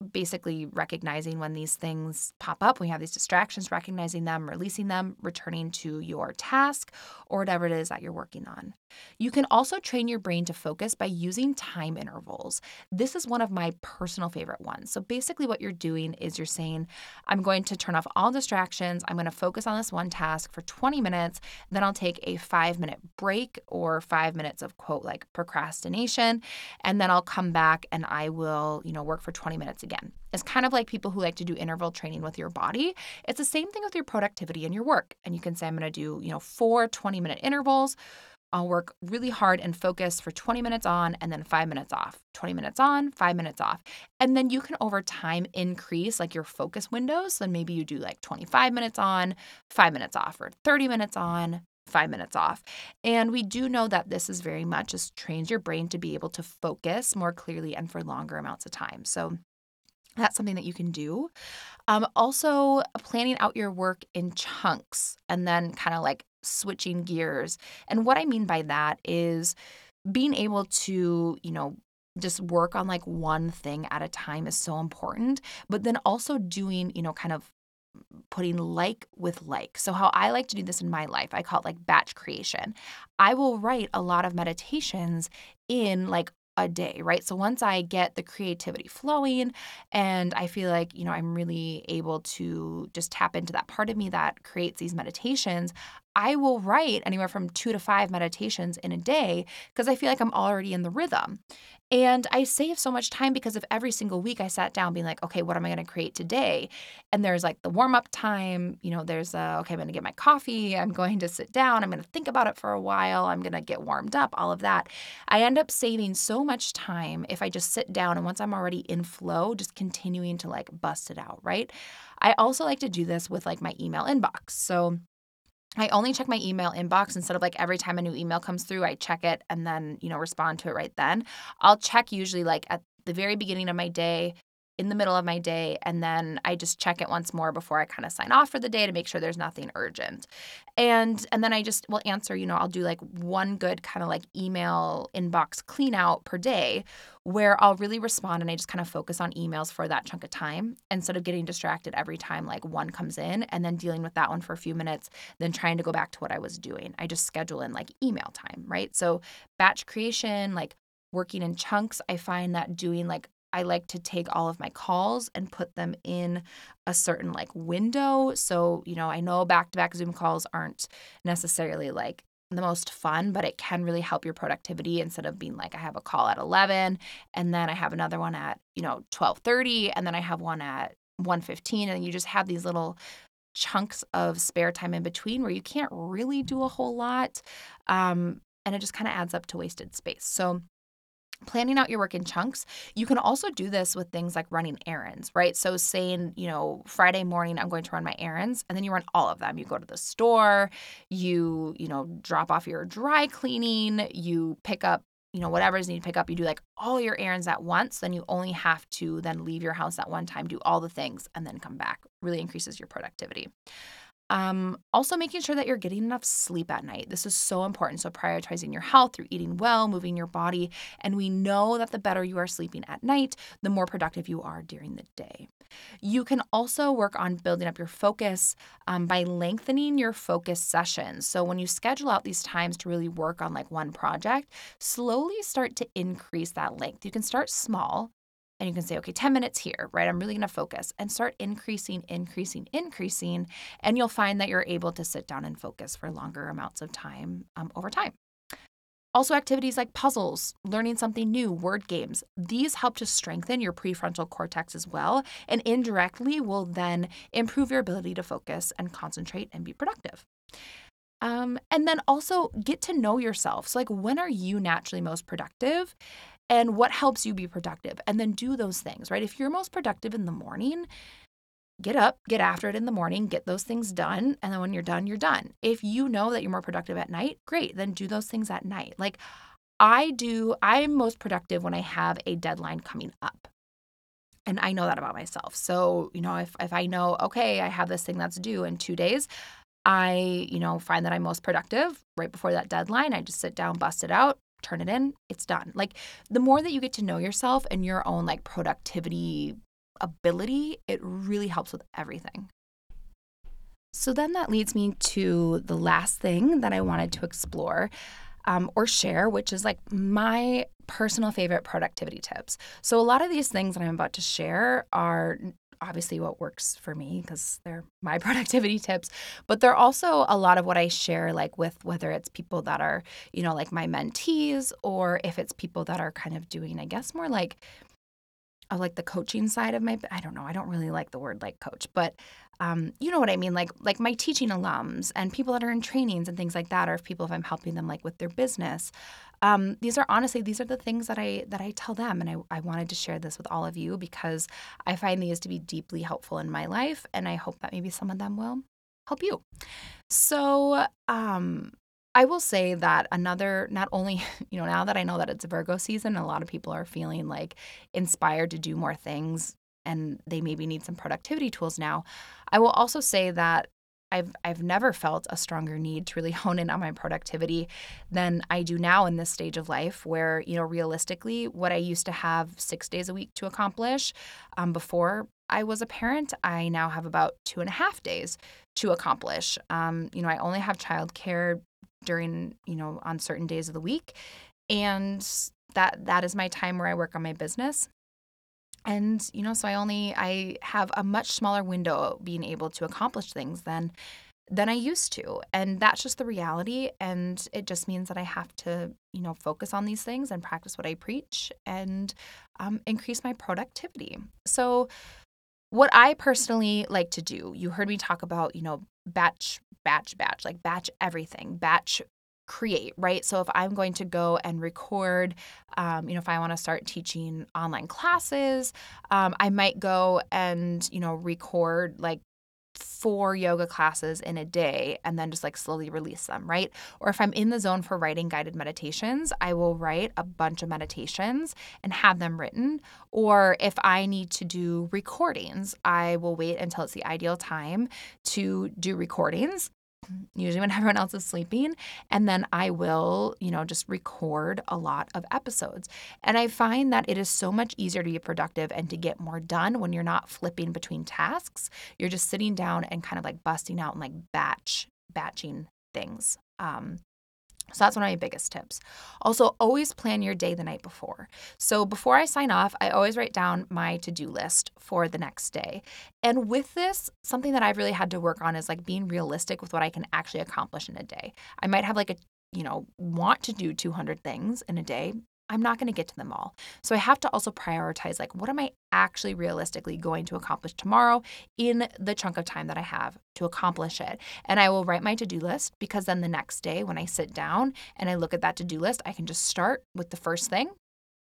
basically recognizing when these things pop up, we have these distractions, recognizing them, releasing them, returning to your task or whatever it is that you're working on. You can also train your brain to focus by using time intervals. This is one of my personal favorite ones. So basically, what you're doing is you're saying, I'm going to turn off all distractions, I'm going to focus on this one task for 20 minutes, then I'll take a five minute break or five minutes of quote like procrastination, and then I'll come back and I will, you know, work for 20 minutes again. It's kind of like people who like to do interval training with your body. It's the same thing with your productivity and your work. And you can say, I'm going to do, you know, four 20 minute intervals. I'll work really hard and focus for 20 minutes on and then five minutes off. 20 minutes on, five minutes off. And then you can over time increase like your focus windows. Then maybe you do like 25 minutes on, five minutes off, or 30 minutes on, five minutes off. And we do know that this is very much just trains your brain to be able to focus more clearly and for longer amounts of time. So that's something that you can do. Um, also, planning out your work in chunks and then kind of like switching gears. And what I mean by that is being able to, you know, just work on like one thing at a time is so important, but then also doing, you know, kind of putting like with like. So, how I like to do this in my life, I call it like batch creation. I will write a lot of meditations in like a day, right? So once I get the creativity flowing and I feel like, you know, I'm really able to just tap into that part of me that creates these meditations, I will write anywhere from two to five meditations in a day because I feel like I'm already in the rhythm. And I save so much time because of every single week I sat down being like, okay, what am I going to create today? And there's like the warm up time, you know, there's a, okay, I'm going to get my coffee. I'm going to sit down. I'm going to think about it for a while. I'm going to get warmed up, all of that. I end up saving so much time if I just sit down and once I'm already in flow, just continuing to like bust it out, right? I also like to do this with like my email inbox. So, I only check my email inbox instead of like every time a new email comes through, I check it and then, you know, respond to it right then. I'll check usually like at the very beginning of my day in the middle of my day and then I just check it once more before I kind of sign off for the day to make sure there's nothing urgent. And and then I just will answer, you know, I'll do like one good kind of like email inbox clean out per day where I'll really respond and I just kind of focus on emails for that chunk of time instead of getting distracted every time like one comes in and then dealing with that one for a few minutes, then trying to go back to what I was doing. I just schedule in like email time, right? So batch creation, like working in chunks, I find that doing like I like to take all of my calls and put them in a certain like window. So, you know, I know back to back Zoom calls aren't necessarily like the most fun, but it can really help your productivity instead of being like I have a call at 11 and then I have another one at, you know, 12:30 and then I have one at 1:15 and you just have these little chunks of spare time in between where you can't really do a whole lot. Um, and it just kind of adds up to wasted space. So planning out your work in chunks. You can also do this with things like running errands, right? So saying, you know, Friday morning I'm going to run my errands and then you run all of them. You go to the store, you, you know, drop off your dry cleaning, you pick up you know whatever is needed to pick up you do like all your errands at once then you only have to then leave your house at one time do all the things and then come back really increases your productivity um, also, making sure that you're getting enough sleep at night. This is so important. So, prioritizing your health through eating well, moving your body. And we know that the better you are sleeping at night, the more productive you are during the day. You can also work on building up your focus um, by lengthening your focus sessions. So, when you schedule out these times to really work on like one project, slowly start to increase that length. You can start small and you can say, okay, 10 minutes here, right? I'm really going to focus and start increasing, increasing, increasing. And you'll find that you're able to sit down and focus for longer amounts of time um, over time. Also, activities like puzzles, learning something new, word games, these help to strengthen your prefrontal cortex as well, and indirectly will then improve your ability to focus and concentrate and be productive. Um, and then also get to know yourself. So, like, when are you naturally most productive? And what helps you be productive and then do those things, right? If you're most productive in the morning, get up, get after it in the morning, get those things done, and then when you're done, you're done. If you know that you're more productive at night, great, then do those things at night. Like I do, I'm most productive when I have a deadline coming up. And I know that about myself. So, you know, if, if I know, okay, I have this thing that's due in two days, I, you know, find that I'm most productive right before that deadline. I just sit down, bust it out, turn it in, it's done. Like the more that you get to know yourself and your own like productivity ability, it really helps with everything. So then that leads me to the last thing that I wanted to explore um, or share, which is like my personal favorite productivity tips. So a lot of these things that I'm about to share are obviously what works for me because they're my productivity tips but they're also a lot of what i share like with whether it's people that are you know like my mentees or if it's people that are kind of doing i guess more like of like the coaching side of my I don't know I don't really like the word like coach but um, you know what I mean like like my teaching alums and people that are in trainings and things like that or if people if I'm helping them like with their business um, these are honestly these are the things that I that I tell them and I, I wanted to share this with all of you because I find these to be deeply helpful in my life and I hope that maybe some of them will help you. So um I will say that another, not only, you know, now that I know that it's a Virgo season, a lot of people are feeling like inspired to do more things and they maybe need some productivity tools now. I will also say that I've I've never felt a stronger need to really hone in on my productivity than I do now in this stage of life where, you know, realistically, what I used to have six days a week to accomplish um, before I was a parent, I now have about two and a half days to accomplish. Um, you know, I only have childcare during, you know, on certain days of the week. And that that is my time where I work on my business. And, you know, so I only I have a much smaller window being able to accomplish things than than I used to. And that's just the reality. And it just means that I have to, you know, focus on these things and practice what I preach and um, increase my productivity. So, what I personally like to do, you heard me talk about, you know, batch, batch, batch, like batch everything, batch create, right? So if I'm going to go and record, um, you know, if I want to start teaching online classes, um, I might go and, you know, record like four yoga classes in a day and then just like slowly release them, right? Or if I'm in the zone for writing guided meditations, I will write a bunch of meditations and have them written. Or if I need to do recordings, I will wait until it's the ideal time to do recordings usually when everyone else is sleeping. And then I will, you know, just record a lot of episodes. And I find that it is so much easier to be productive and to get more done when you're not flipping between tasks. You're just sitting down and kind of like busting out and like batch, batching things. Um, so that's one of my biggest tips. Also, always plan your day the night before. So before I sign off, I always write down my to do list for the next day. And with this, something that I've really had to work on is like being realistic with what I can actually accomplish in a day. I might have like a you know, want to do 200 things in a day. I'm not going to get to them all. So I have to also prioritize like what am I actually realistically going to accomplish tomorrow in the chunk of time that I have to accomplish it. And I will write my to-do list because then the next day when I sit down and I look at that to-do list, I can just start with the first thing,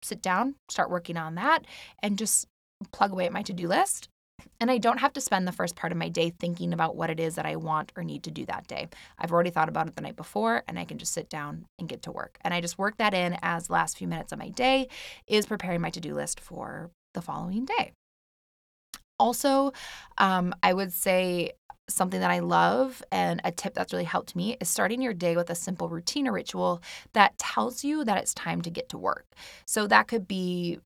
sit down, start working on that and just plug away at my to-do list and I don't have to spend the first part of my day thinking about what it is that I want or need to do that day. I've already thought about it the night before and I can just sit down and get to work. And I just work that in as last few minutes of my day is preparing my to do list for the following day. Also, um, I would say something that I love and a tip that's really helped me is starting your day with a simple routine or ritual that tells you that it's time to get to work. So that could be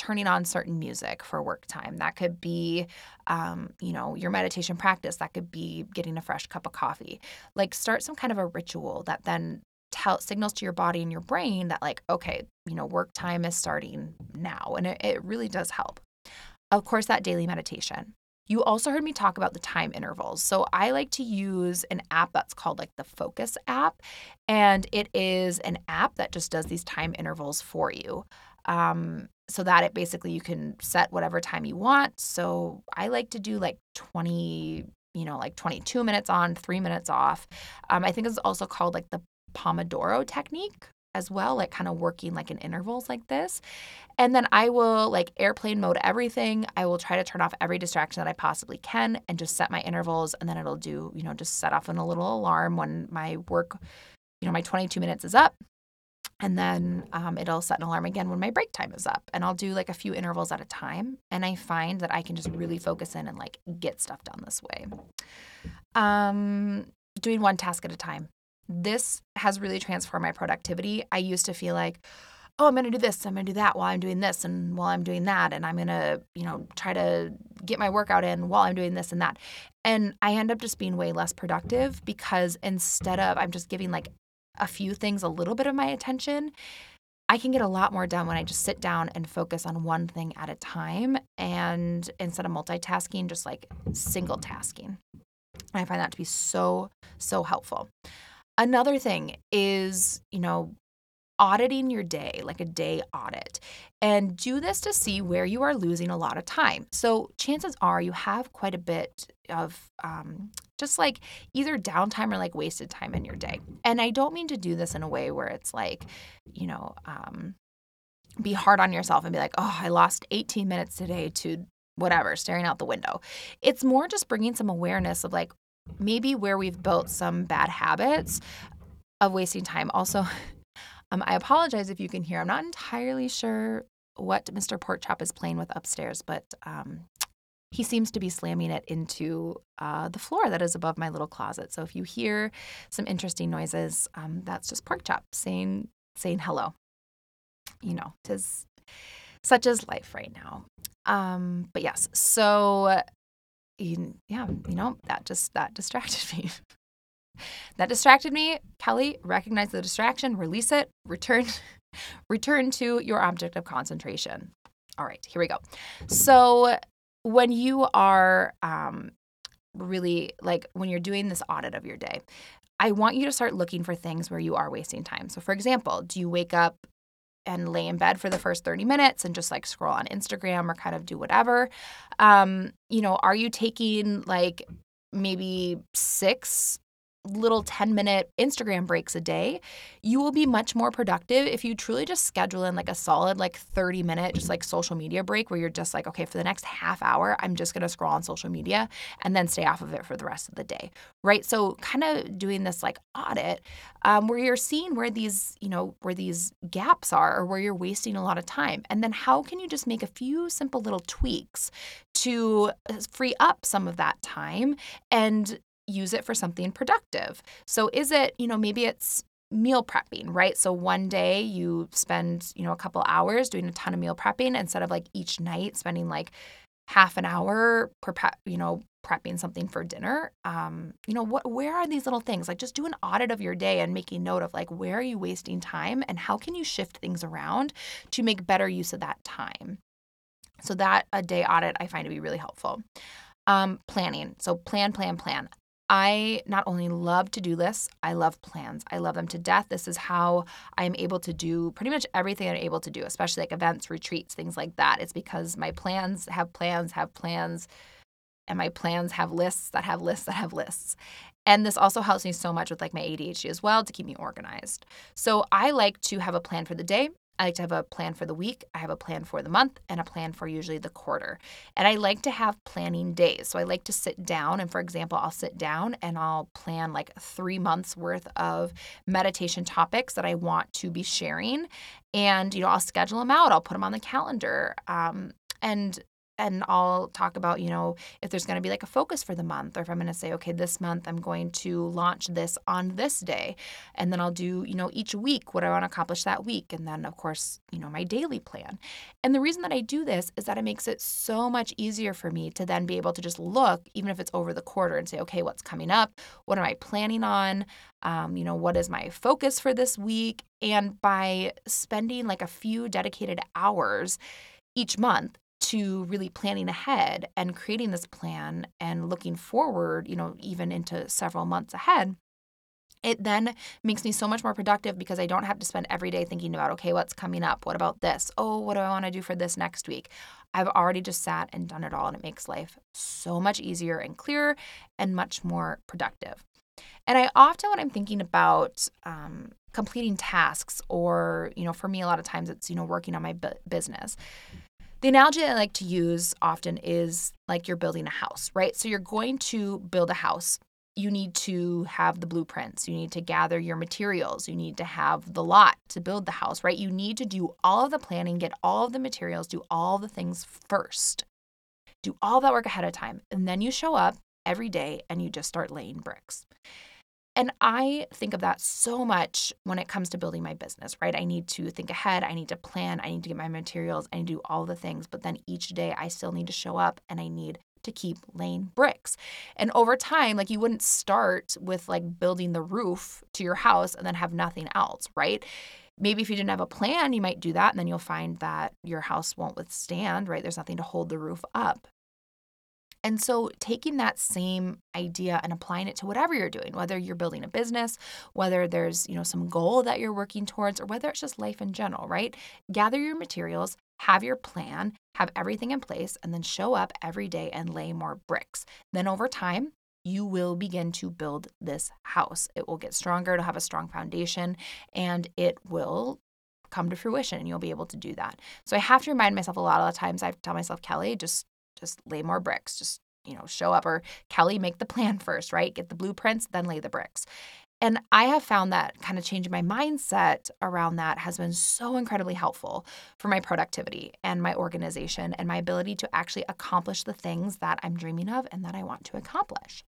turning on certain music for work time. That could be, um, you know, your meditation practice. That could be getting a fresh cup of coffee. Like start some kind of a ritual that then tell signals to your body and your brain that like, okay, you know, work time is starting now, and it, it really does help. Of course, that daily meditation. You also heard me talk about the time intervals. So I like to use an app that's called like the Focus app. And it is an app that just does these time intervals for you. Um, so that it basically you can set whatever time you want. So I like to do like 20, you know, like 22 minutes on, three minutes off. Um, I think it's also called like the Pomodoro technique as well, like kind of working like in intervals like this. And then I will like airplane mode everything. I will try to turn off every distraction that I possibly can and just set my intervals. And then it'll do, you know, just set off in a little alarm when my work, you know, my 22 minutes is up. And then um, it'll set an alarm again when my break time is up. And I'll do like a few intervals at a time. And I find that I can just really focus in and like get stuff done this way. Um, doing one task at a time. this has really transformed my productivity. I used to feel like, oh, I'm going to do this, I'm going to do that while I'm doing this and while I'm doing that. And I'm going to, you know, try to get my workout in while I'm doing this and that. And I end up just being way less productive because instead of, I'm just giving like a few things a little bit of my attention. I can get a lot more done when I just sit down and focus on one thing at a time and instead of multitasking, just like single tasking. I find that to be so, so helpful. Another thing is, you know, auditing your day, like a day audit, and do this to see where you are losing a lot of time. So, chances are you have quite a bit of um, just like either downtime or like wasted time in your day. And I don't mean to do this in a way where it's like, you know, um, be hard on yourself and be like, oh, I lost 18 minutes today to whatever, staring out the window. It's more just bringing some awareness of like, maybe where we've built some bad habits of wasting time. Also, um, I apologize if you can hear. I'm not entirely sure what Mr. Porkchop is playing with upstairs, but um, he seems to be slamming it into uh, the floor that is above my little closet. So if you hear some interesting noises, um, that's just Porkchop saying saying hello. You know, tis such as life right now. Um, but yes, so yeah, you know, that just that distracted me. that distracted me. Kelly, recognize the distraction, release it, return return to your object of concentration. All right, here we go. So when you are um, really like when you're doing this audit of your day, I want you to start looking for things where you are wasting time. So, for example, do you wake up and lay in bed for the first 30 minutes and just like scroll on Instagram or kind of do whatever. Um, you know, are you taking like maybe six little 10 minute Instagram breaks a day, you will be much more productive if you truly just schedule in like a solid like 30 minute just like social media break where you're just like okay for the next half hour I'm just going to scroll on social media and then stay off of it for the rest of the day. Right? So kind of doing this like audit um, where you're seeing where these, you know, where these gaps are or where you're wasting a lot of time. And then how can you just make a few simple little tweaks to uh, free up some of that time and use it for something productive. So is it, you know, maybe it's meal prepping, right? So one day you spend, you know, a couple hours doing a ton of meal prepping instead of like each night spending like half an hour prep, you know, prepping something for dinner. Um, you know, what where are these little things? Like just do an audit of your day and making note of like where are you wasting time and how can you shift things around to make better use of that time. So that a day audit I find to be really helpful. Um, planning. So plan, plan, plan. I not only love to do lists, I love plans. I love them to death. This is how I am able to do pretty much everything I'm able to do, especially like events, retreats, things like that. It's because my plans have plans, have plans, and my plans have lists that have lists that have lists. And this also helps me so much with like my ADHD as well to keep me organized. So I like to have a plan for the day. I like to have a plan for the week, I have a plan for the month, and a plan for usually the quarter. And I like to have planning days. So I like to sit down, and for example, I'll sit down and I'll plan like three months worth of meditation topics that I want to be sharing. And, you know, I'll schedule them out, I'll put them on the calendar. Um, and and I'll talk about, you know, if there's going to be like a focus for the month or if I'm going to say, okay, this month I'm going to launch this on this day. And then I'll do, you know, each week what I want to accomplish that week. And then, of course, you know, my daily plan. And the reason that I do this is that it makes it so much easier for me to then be able to just look, even if it's over the quarter, and say, okay, what's coming up? What am I planning on? Um, you know, what is my focus for this week? And by spending like a few dedicated hours, each month to really planning ahead and creating this plan and looking forward, you know, even into several months ahead, it then makes me so much more productive because I don't have to spend every day thinking about, okay, what's coming up? What about this? Oh, what do I want to do for this next week? I've already just sat and done it all, and it makes life so much easier and clearer and much more productive. And I often, when I'm thinking about um, completing tasks, or, you know, for me, a lot of times it's, you know, working on my bu- business, the analogy I like to use often is like you're building a house, right? So you're going to build a house. You need to have the blueprints. You need to gather your materials. You need to have the lot to build the house, right? You need to do all of the planning, get all of the materials, do all the things first. Do all that work ahead of time. And then you show up every day and you just start laying bricks. And I think of that so much when it comes to building my business, right? I need to think ahead. I need to plan. I need to get my materials. I need to do all the things. But then each day I still need to show up and I need to keep laying bricks. And over time, like you wouldn't start with like building the roof to your house and then have nothing else, right? Maybe if you didn't have a plan, you might do that and then you'll find that your house won't withstand, right? There's nothing to hold the roof up. And so taking that same idea and applying it to whatever you're doing, whether you're building a business, whether there's, you know, some goal that you're working towards or whether it's just life in general, right? Gather your materials, have your plan, have everything in place and then show up every day and lay more bricks. Then over time, you will begin to build this house. It will get stronger, it'll have a strong foundation, and it will come to fruition and you'll be able to do that. So I have to remind myself a lot of the times I tell myself, Kelly, just just lay more bricks. Just, you know, show up or Kelly make the plan first, right? Get the blueprints, then lay the bricks. And I have found that kind of changing my mindset around that has been so incredibly helpful for my productivity and my organization and my ability to actually accomplish the things that I'm dreaming of and that I want to accomplish.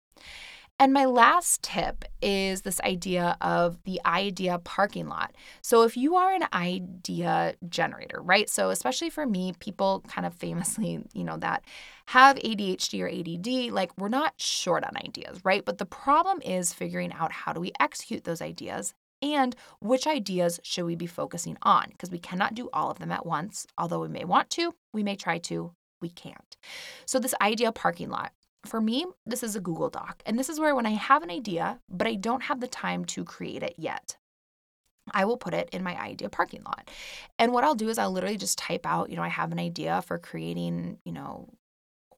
And my last tip is this idea of the idea parking lot. So, if you are an idea generator, right? So, especially for me, people kind of famously, you know, that have ADHD or ADD, like we're not short on ideas, right? But the problem is figuring out how do we execute those ideas and which ideas should we be focusing on? Because we cannot do all of them at once. Although we may want to, we may try to, we can't. So, this idea parking lot, for me, this is a Google Doc. And this is where when I have an idea, but I don't have the time to create it yet, I will put it in my idea parking lot. And what I'll do is I'll literally just type out, you know, I have an idea for creating, you know,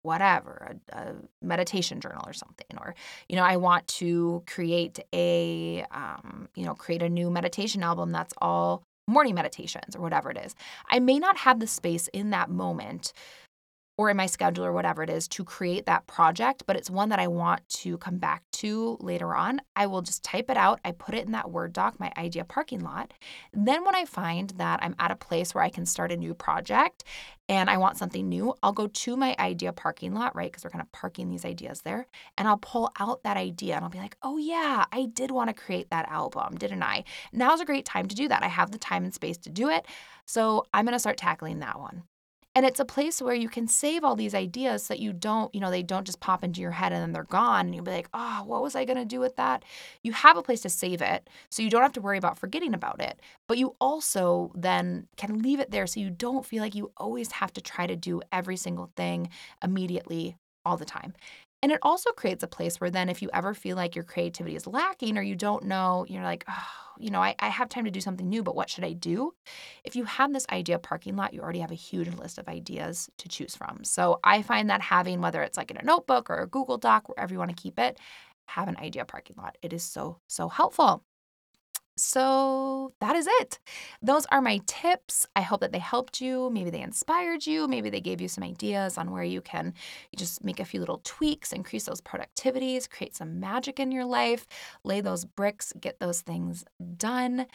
whatever, a, a meditation journal or something. Or, you know, I want to create a, um, you know, create a new meditation album that's all morning meditations or whatever it is. I may not have the space in that moment or in my schedule or whatever it is to create that project, but it's one that I want to come back to later on, I will just type it out. I put it in that Word doc, my idea parking lot. Then, when I find that I'm at a place where I can start a new project and I want something new, I'll go to my idea parking lot, right? Because we're kind of parking these ideas there. And I'll pull out that idea and I'll be like, oh, yeah, I did want to create that album, didn't I? Now's a great time to do that. I have the time and space to do it. So I'm going to start tackling that one. And it's a place where you can save all these ideas so that you don't, you know, they don't just pop into your head and then they're gone. And you'll be like, oh, what was I going to do with that? You have a place to save it. So you don't have to worry about forgetting about it. But you also then can leave it there so you don't feel like you always have to try to do every single thing immediately all the time. And it also creates a place where then if you ever feel like your creativity is lacking or you don't know, you're like, oh, you know, I, I have time to do something new, but what should I do? If you have this idea parking lot, you already have a huge list of ideas to choose from. So I find that having, whether it's like in a notebook or a Google Doc, wherever you want to keep it, have an idea parking lot. It is so, so helpful. So that is it. Those are my tips. I hope that they helped you. Maybe they inspired you. Maybe they gave you some ideas on where you can just make a few little tweaks, increase those productivities, create some magic in your life, lay those bricks, get those things done.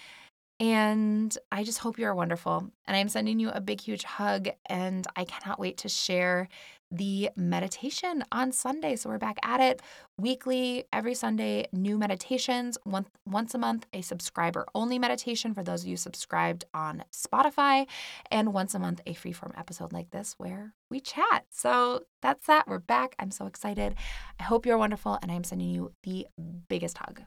And I just hope you're wonderful. And I'm sending you a big, huge hug. And I cannot wait to share the meditation on Sunday. So we're back at it weekly, every Sunday, new meditations. Once, once a month, a subscriber only meditation for those of you subscribed on Spotify, and once a month, a freeform episode like this where we chat. So that's that. We're back. I'm so excited. I hope you're wonderful, and I'm sending you the biggest hug.